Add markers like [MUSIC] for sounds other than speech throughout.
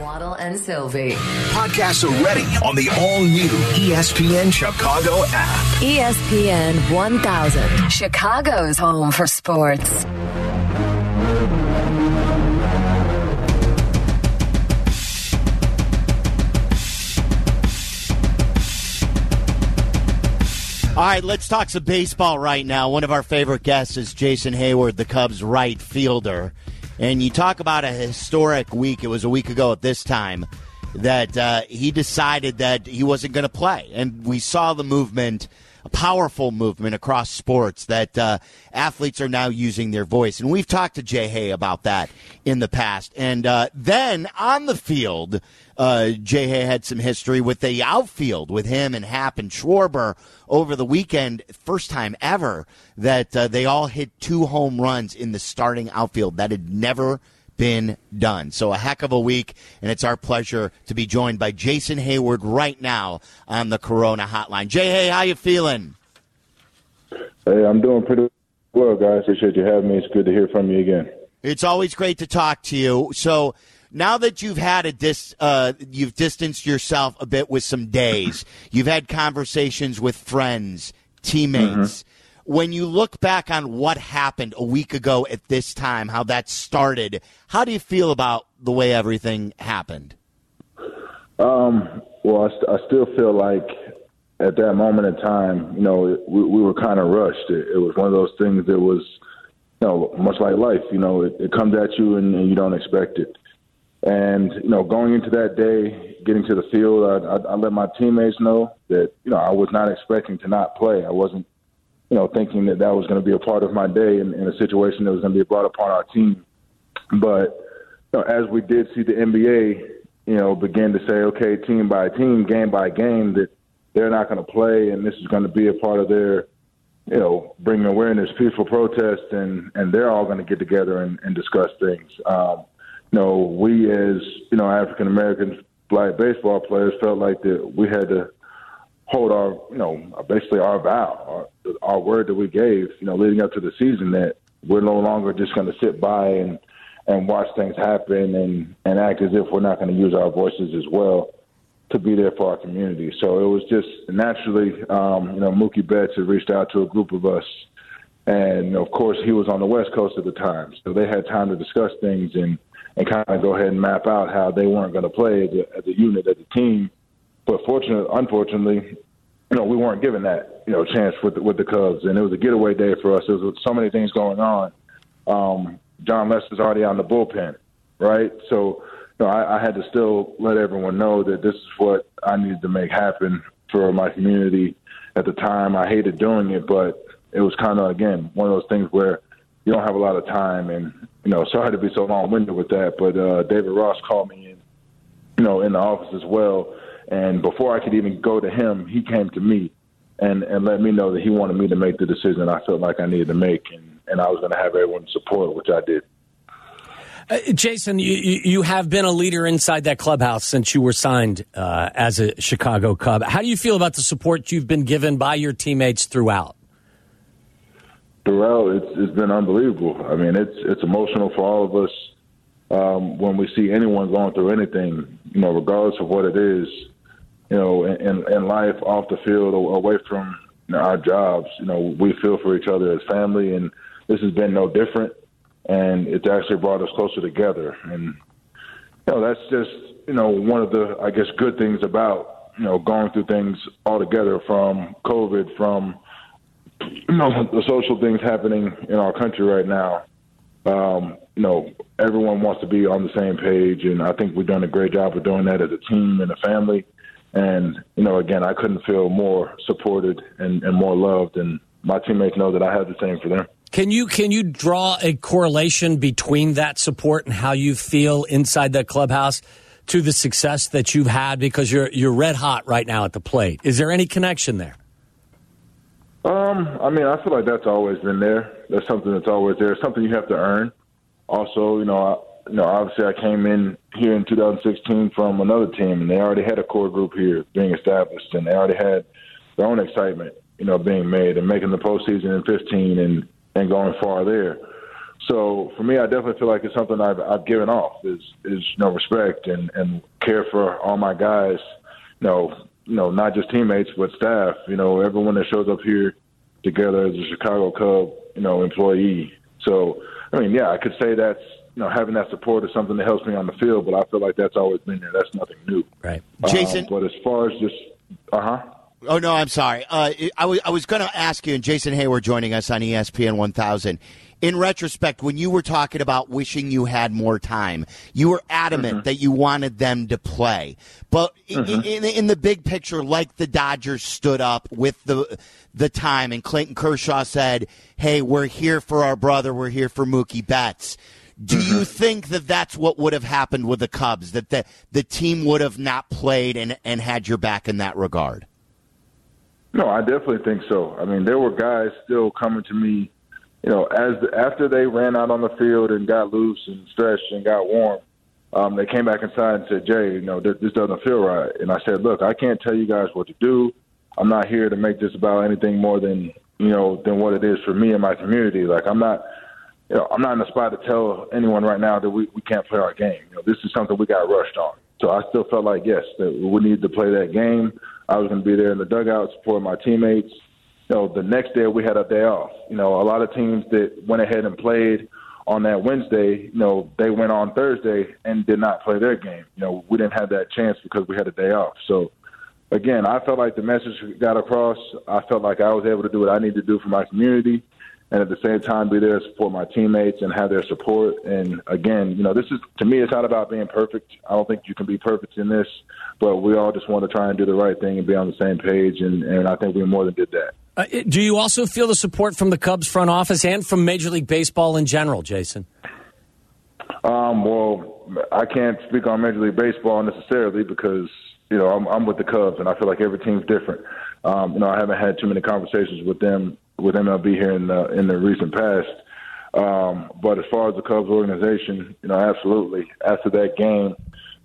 Waddle and Silvy. Podcasts are ready on the all new ESPN Chicago app. ESPN 1000, Chicago's home for sports. All right, let's talk some baseball right now. One of our favorite guests is Jason Heyward, the Cubs right fielder. And you talk about a historic week. It was a week ago at this time that uh, he decided that he wasn't going to play. And we saw the movement, a powerful movement across sports that uh, athletes are now using their voice. And we've talked to Jay Hay about that in the past. And uh, then on the field, uh, Jay Hay had some history with the outfield with him and Happ and Schwarber over the weekend. First time ever that uh, they all hit two home runs in the starting outfield. That had never been done. So a heck of a week, and it's our pleasure to be joined by Jason Heyward right now on the Corona Hotline. Jay Hay, how you feeling? Hey, I'm doing pretty well, guys. Appreciate you having me. It's good to hear from you again. It's always great to talk to you. So now that you've had a dis, uh, you've distanced yourself a bit with some days. You've had conversations with friends, teammates. Mm-hmm. When you look back on what happened a week ago at this time, how that started, how do you feel about the way everything happened? Um, well, I, st- I still feel like at that moment in time, you know, we, we, were kind of rushed. It, it, was one of those things that was, you know, much like life. You know, it, it comes at you and, and, you don't expect it. And you know, going into that day, getting to the field, I, I, I let my teammates know that you know I was not expecting to not play. I wasn't, you know, thinking that that was going to be a part of my day in a situation that was going to be brought upon our team. But you know, as we did see the NBA, you know, begin to say, okay, team by team, game by game, that they're not going to play, and this is going to be a part of their, you know, bringing awareness, peaceful protest, and and they're all going to get together and, and discuss things. Um, you know, we as you know African Americans, black baseball players felt like that we had to hold our, you know, basically our vow, our, word that we gave, you know, leading up to the season that we're no longer just going to sit by and and watch things happen and and act as if we're not going to use our voices as well to be there for our community. So it was just naturally, um, you know, Mookie Betts had reached out to a group of us, and of course he was on the West Coast at the time, so they had time to discuss things and and kind of go ahead and map out how they weren't going to play as a, as a unit, as a team. But fortunately, unfortunately, you know, we weren't given that you know chance with the, with the Cubs, and it was a getaway day for us. There was so many things going on. Um, Jon Lester's already on the bullpen, right? So, you know, I, I had to still let everyone know that this is what I needed to make happen for my community. At the time, I hated doing it, but it was kind of again one of those things where you don't have a lot of time, and you know, sorry to be so long-winded with that, but uh, David Ross called me in, you know, in the office as well, and before I could even go to him, he came to me and and let me know that he wanted me to make the decision I felt like I needed to make, and and I was going to have everyone's support, which I did. Uh, Jason, you, you have been a leader inside that clubhouse since you were signed uh, as a Chicago Cub. How do you feel about the support you've been given by your teammates throughout? throughout, it's it's been unbelievable. I mean, it's it's emotional for all of us um, when we see anyone going through anything, you know, regardless of what it is, you know, in, in life, off the field, away from you know, our jobs. You know, we feel for each other as family, and this has been no different. And it's actually brought us closer together. And you know, that's just you know one of the I guess good things about you know going through things all together from COVID, from you know the social things happening in our country right now. Um, you know, everyone wants to be on the same page, and I think we've done a great job of doing that as a team and a family. And you know, again, I couldn't feel more supported and, and more loved, and my teammates know that I have the same for them. Can you can you draw a correlation between that support and how you feel inside that clubhouse to the success that you've had because you're you're red hot right now at the plate? Is there any connection there? Um, I mean, I feel like that's always been there. That's something that's always there. something you have to earn. Also, you know, I, you know, obviously I came in here in 2016 from another team, and they already had a core group here being established, and they already had their own excitement, you know, being made and making the postseason in 15 and and going far there. So for me, I definitely feel like it's something I've, I've given off is is you know respect and and care for all my guys. You know, you know, not just teammates but staff. You know, everyone that shows up here together as a Chicago Cub, you know, employee. So I mean, yeah, I could say that's you know having that support is something that helps me on the field, but I feel like that's always been there. That's nothing new. Right, Jason. Um, but as far as just uh huh. Oh no, I'm sorry. Uh, I was I was going to ask you, and Jason Heyward joining us on ESPN 1000. In retrospect, when you were talking about wishing you had more time, you were adamant Mm-hmm. that you wanted them to play. But Mm-hmm. in, in the big picture, like the Dodgers stood up with the the time, and Clayton Kershaw said, "Hey, we're here for our brother. We're here for Mookie Betts." Do Mm-hmm. you think that that's what would have happened with the Cubs? That the the team would have not played and and had your back in that regard? No, I definitely think so. I mean, there were guys still coming to me, you know, as after they ran out on the field and got loose and stretched and got warm. Um, they came back inside and said, "Jay, you know, this, this doesn't feel right." And I said, "Look, I can't tell you guys what to do. I'm not here to make this about anything more than you know than what it is for me and my community. Like, I'm not." You know, I'm not in the spot to tell anyone right now that we, we can't play our game. You know, this is something we got rushed on. So I still felt like yes, that we needed to play that game. I was going to be there in the dugout, supporting my teammates. You know, the next day we had a day off. You know, a lot of teams that went ahead and played on that Wednesday, you know, they went on Thursday and did not play their game. You know, we didn't have that chance because we had a day off. So again, I felt like the message got across. I felt like I was able to do what I need to do for my community and at the same time be there to support my teammates and have their support. And again, you know, this is to me, it's not about being perfect. I don't think you can be perfect in this, but we all just want to try and do the right thing and be on the same page. And, and I think we more than did that. Uh, do you also feel the support from the Cubs front office and from Major League Baseball in general, Jason? Um, well, I can't speak on Major League Baseball necessarily because you know I'm, I'm with the Cubs, and I feel like every team's different. Um, you know, I haven't had too many conversations with them with MLB here in the in the recent past. Um, but as far as the Cubs organization, you know, absolutely. After that game,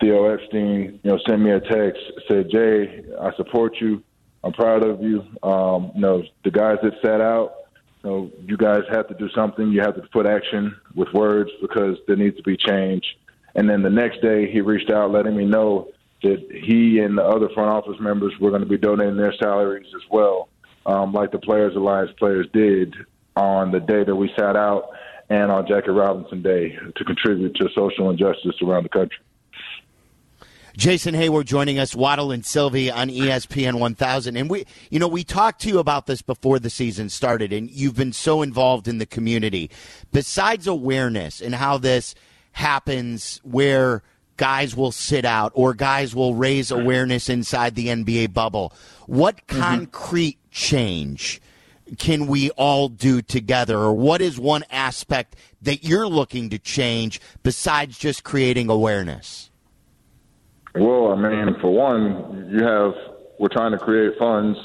Theo Epstein, you know, sent me a text, said, "Jay, I support you. I'm proud of you. Um, you know, the guys that sat out, you know, you guys have to do something. You have to put action with words because there needs to be change." And then the next day, he reached out, letting me know that he and the other front office members were going to be donating their salaries as well, um, like the Players Alliance players did on the day that we sat out and on Jackie Robinson Day to contribute to social injustice around the country. Jason Heyward joining us, Waddle and Silvy on ESPN 1000. And we, you know, we talked to you about this before the season started, and you've been so involved in the community. Besides awareness and how this happens where guys will sit out or guys will raise awareness inside the NBA bubble, what concrete change can we all do together? Or what is one aspect that you're looking to change besides just creating awareness? Well, I mean, for one, you have we're trying to create funds,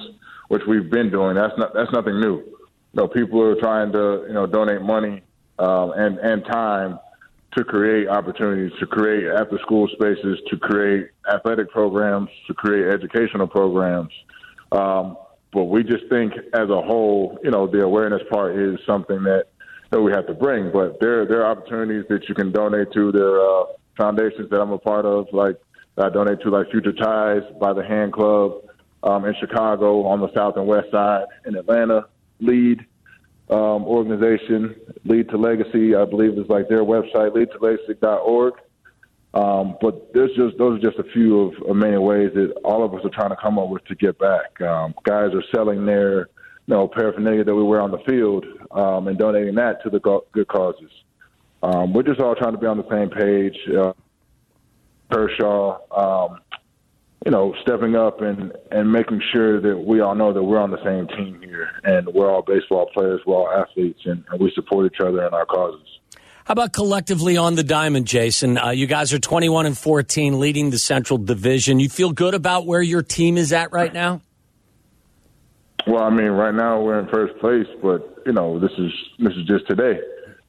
which we've been doing. That's not that's nothing new. You know, people are trying to you know donate money um, and and time to create opportunities, to create after school spaces, to create athletic programs, to create educational programs. Um, but we just think as a whole, you know, the awareness part is something that that we have to bring. But there there are opportunities that you can donate to. There are uh, foundations that I'm a part of, like I donate to, like Future Ties by the Hand Club um, in Chicago on the south and west side. In Atlanta, Lead um, organization, Lead to Legacy, I believe is like their website, leadtolegacy.org. Um, but there's just those are just a few of, of many ways that all of us are trying to come up with to get back. Um, guys are selling their you know paraphernalia that we wear on the field um, and donating that to the go- good causes. Um, we're just all trying to be on the same page. Uh, Kershaw, um, you know, stepping up and, and making sure that we all know that we're on the same team here and we're all baseball players, we're all athletes, and, and we support each other in our causes. How about collectively on the diamond, Jason? Uh, you guys are 21 and 14, leading the Central Division. You feel good about where your team is at right now? Well, I mean, right now we're in first place, but you know, this is this is just today.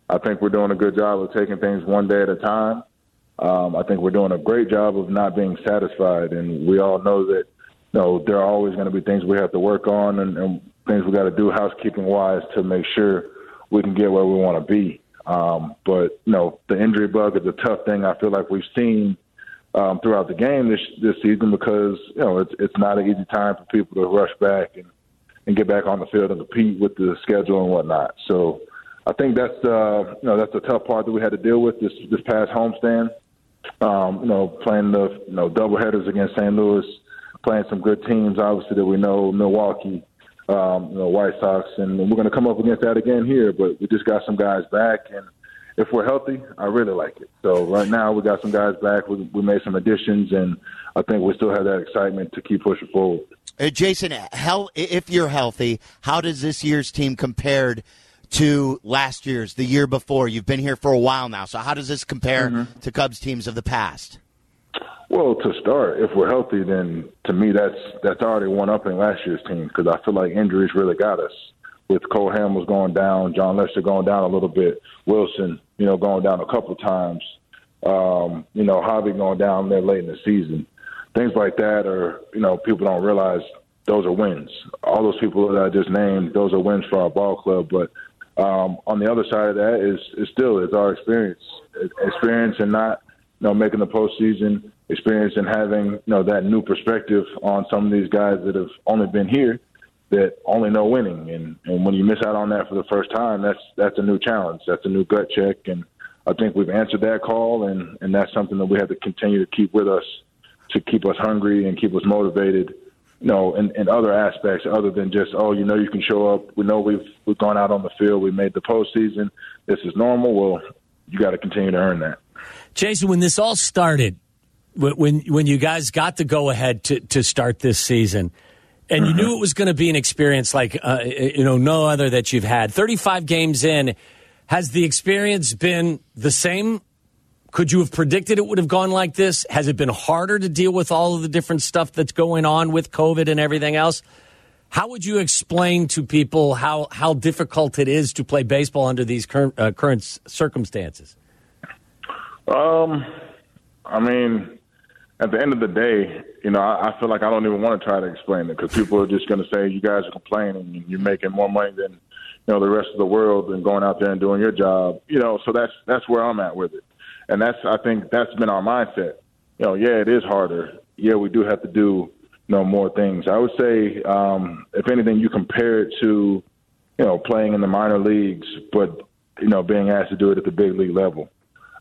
I think we're doing a good job of taking things one day at a time. Um, I think we're doing a great job of not being satisfied, and we all know that you know there are always going to be things we have to work on and, and things we got to do housekeeping wise to make sure we can get where we want to be. Um, but you know, the injury bug is a tough thing. I feel like we've seen um, throughout the game this this season because you know it's it's not an easy time for people to rush back and and get back on the field and compete with the schedule and whatnot. So I think that's uh, you know that's the tough part that we had to deal with this this past homestand. Um, you know, playing the you know double headers against St. Louis, playing some good teams, obviously that we know, Milwaukee, um, you know, White Sox, and we're going to come up against that again here. But we just got some guys back, and if we're healthy, I really like it. So right now we got some guys back. We, we made some additions, and I think we still have that excitement to keep pushing forward. Uh, Jason, hell, if you're healthy, how does this year's team compared to last year's, the year before? You've been here for a while now, so how does this compare mm-hmm. to Cubs teams of the past? Well, to start, if we're healthy, then to me that's that's already one up in last year's team because I feel like injuries really got us. With Cole Hamels going down, Jon Lester going down a little bit, Willson, you know, going down a couple times, um, you know, Javi going down there late in the season. Things like that are, you know, people don't realize those are wins. All those people that I just named, those are wins for our ball club. But um, on the other side of that is, is still is our experience, experience in not, you know, making the postseason experience and having you know that new perspective on some of these guys that have only been here that only know winning. And and when you miss out on that for the first time that's that's a new challenge. That's a new gut check. And I think we've answered that call. And and that's something that we have to continue to keep with us to keep us hungry and keep us motivated you know in, in other aspects other than just oh you know you can show up we know we've we've gone out on the field we made the postseason this is normal well you got to continue to earn that Jason when this all started when when you guys got the go ahead to to start this season, and you knew it was going to be an experience like uh, you know no other that you've had. Thirty five games in, has the experience been the same? Could you have predicted it would have gone like this? Has it been harder to deal with all of the different stuff that's going on with COVID and everything else? How would you explain to people how how difficult it is to play baseball under these current uh, current circumstances? Um, I mean, at the end of the day, you know, I, I feel like I don't even want to try to explain it because people are just going to say you guys are complaining and you're making more money than you know the rest of the world and going out there and doing your job. You know, so that's that's where I'm at with it, and that's I think that's been our mindset. You know, yeah, it is harder. Yeah, we do have to do you know more things. I would say, um, if anything, you compare it to you know playing in the minor leagues, but you know being asked to do it at the big league level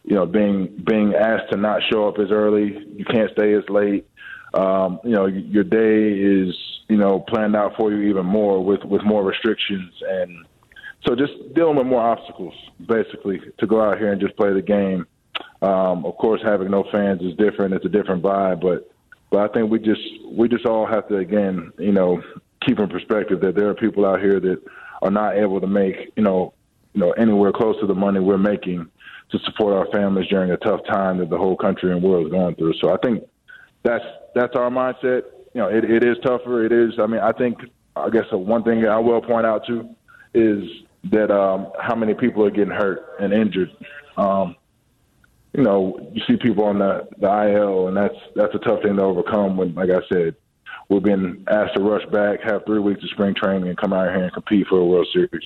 you know, being being asked to not show up as early, you can't stay as late. Um, you know, your day is you know planned out for you even more with with more restrictions and so just dealing with more obstacles basically to go out here and just play the game. Um, of course, having no fans is different; it's a different vibe, but but I think we just we just all have to again, you know, keep in perspective that there are people out here that are not able to make you know you know anywhere close to the money we're making to support our families during a tough time that the whole country and world is going through. So I think that's that's our mindset. You know, it, it is tougher. It is. I mean, I think I guess the one thing I will point out too is that um, how many people are getting hurt and injured. Um, you know, you see people on the the IL, and that's that's a tough thing to overcome. When, like I said, we've been asked to rush back, have three weeks of spring training, and come out here and compete for a World Series.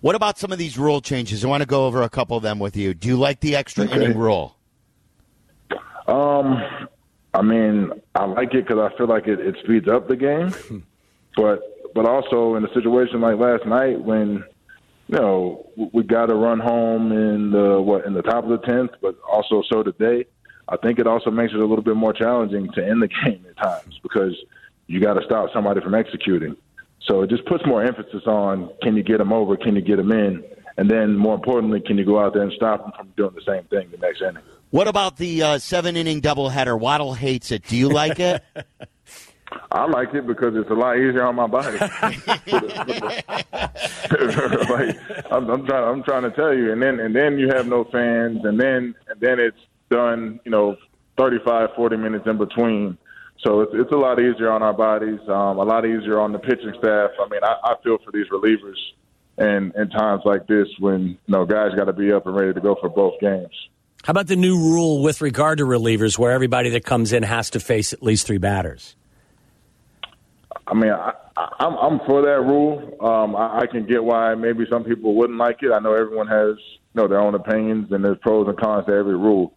What about some of these rule changes? I want to go over a couple of them with you. Do you like the extra okay. inning rule? Um, I mean, I like it because I feel like it, it speeds up the game, [LAUGHS] but but also in a situation like last night when you know we got to run home in the what in the top of the tenth, but also so today. I think it also makes it a little bit more challenging to end the [LAUGHS] game at times because you got to stop somebody from executing. So it just puts more emphasis on can you get them over, can you get them in, and then more importantly, can you go out there and stop them from doing the same thing the next inning. What about the uh, seven inning doubleheader? Waddle hates it. Do you like it? [LAUGHS] I like it because it's a lot easier on my body. [LAUGHS] [LAUGHS] like, I'm, I'm trying, I'm trying to tell you, and then and then you have no fans, and then and then it's done. You know, 35, 40 minutes in between. So it's, it's a lot easier on our bodies, um, a lot easier on the pitching staff. I mean, I, I feel for these relievers and in times like this when you know guys got to be up and ready to go for both games. How about the new rule with regard to relievers, where everybody that comes in has to face at least three batters? I mean, I, I'm I'm for that rule. Um, I, I can get why maybe some people wouldn't like it. I know everyone has you know their own opinions and there's pros and cons to every rule.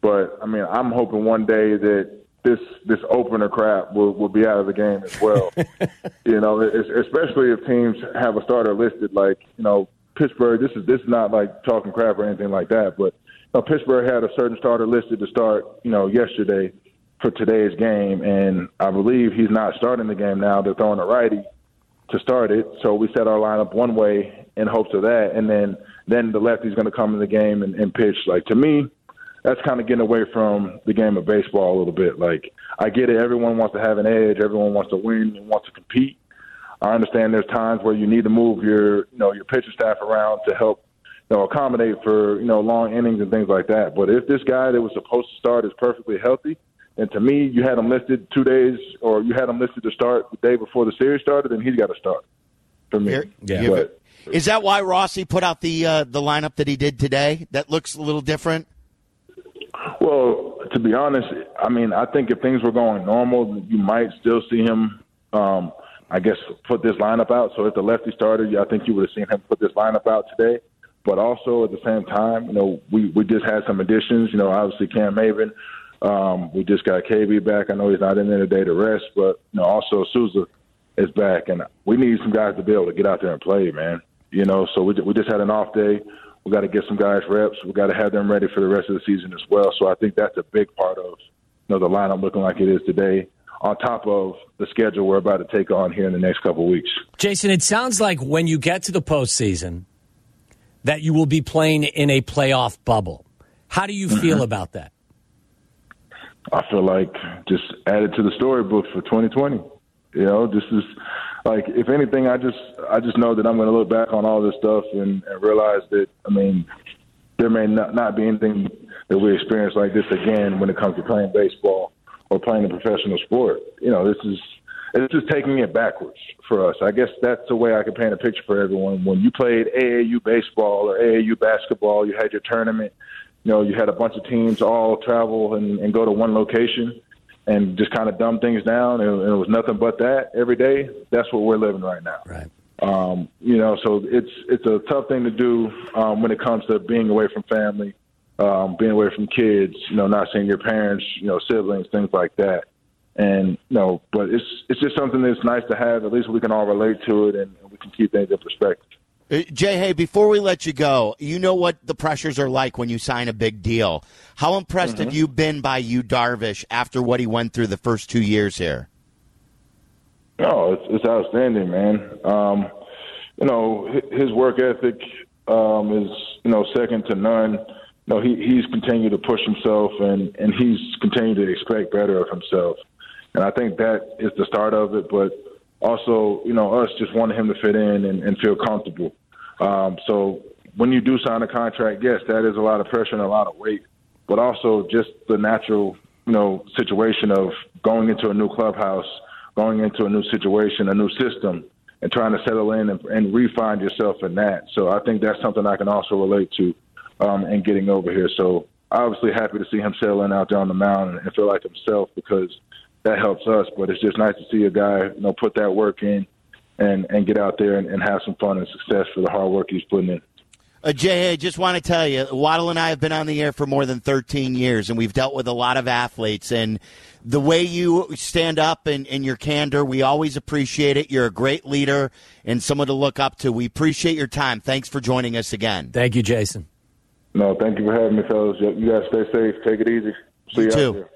But I mean, I'm hoping one day that this this opener crap will will be out of the game as well. [LAUGHS] you know, especially if teams have a starter listed like you know Pittsburgh. This is this is not like talking crap or anything like that, but you know, Pittsburgh had a certain starter listed to start you know yesterday for today's game, and I believe he's not starting the game now. They're throwing a righty to start it, so we set our lineup one way in hopes of that, and then then the lefty's going to come in the game and, and pitch. Like to me, that's kind of getting away from the game of baseball a little bit. Like I get it, everyone wants to have an edge, everyone wants to win and wants to compete. I understand there's times where you need to move your you know your pitching staff around to help you know accommodate for you know long innings and things like that. But if this guy that was supposed to start is perfectly healthy, and to me you had him listed two days or you had him listed to start the day before the series started, then he's got to start for me. Yeah. But, Is that why Rossy put out the uh, the lineup that he did today? That looks a little different. Well, to be honest, I mean, I think if things were going normal, you might still see him. Um, I guess put this lineup out. So if the lefty started, I think you would have seen him put this lineup out today. But also at the same time, you know, we we just had some additions. You know, obviously Cam Maybin. Um, we just got KB back. I know he's not in there today to rest, but you know, also Souza is back, and we need some guys to be able to get out there and play, man. You know, so we we just had an off day. We got to get some guys reps. We got to have them ready for the rest of the season as well. So I think that's a big part of you know the lineup looking like it is today. On top of the schedule we're about to take on here in the next couple of weeks. Jason, it sounds like when you get to the postseason, that you will be playing in a playoff bubble. How do you feel about that? I feel like just added to the storybook for 2020. You know, this is like if anything, I just I just know that I'm going to look back on all this stuff and, and realize that I mean there may not, not be anything that we experience like this again when it comes to playing baseball or playing a professional sport. You know, this is it's just taking it backwards for us. I guess that's the way I can paint a picture for everyone. When you played AAU baseball or AAU basketball, you had your tournament. You know, you had a bunch of teams all travel and, and go to one location and just kind of dumb things down, and, and it was nothing but that every day. That's what we're living right now. Right. Um, you know, so it's it's a tough thing to do um, when it comes to being away from family, um, being away from kids. You know, not seeing your parents, you know, siblings, things like that. And you know, but it's it's just something that's nice to have. At least we can all relate to it, and, and we can keep things in perspective. Uh, Jay, hey, before we let you go, you know what the pressures are like when you sign a big deal. How impressed have you been by Yu Darvish, after what he went through the first two years here? No, it's, it's outstanding, man. Um, you know, his work ethic um, is you know second to none. You know, he he's continued to push himself, and and he's continued to expect better of himself. And I think that is the start of it. But also, you know, us just wanting him to fit in and, and feel comfortable. Um, so when you do sign a contract, yes, that is a lot of pressure and a lot of weight. But also just the natural, you know, situation of going into a new clubhouse, going into a new situation, a new system, and trying to settle in and, and refine yourself in that. So I think that's something I can also relate to um, and getting over here. So obviously happy to see him settling out there on the mound and feel like himself because that helps us. But it's just nice to see a guy, you know, put that work in and and get out there and, and have some fun and success for the hard work he's putting in. Uh, Jay, I just want to tell you, Waddle and I have been on the air for more than 13 years, and we've dealt with a lot of athletes. And the way you stand up and, and your candor, we always appreciate it. You're a great leader and someone to look up to. We appreciate your time. Thanks for joining us again. Thank you, Jason. No, thank you for having me, fellas. You guys stay safe. Take it easy. See You you, too. out there.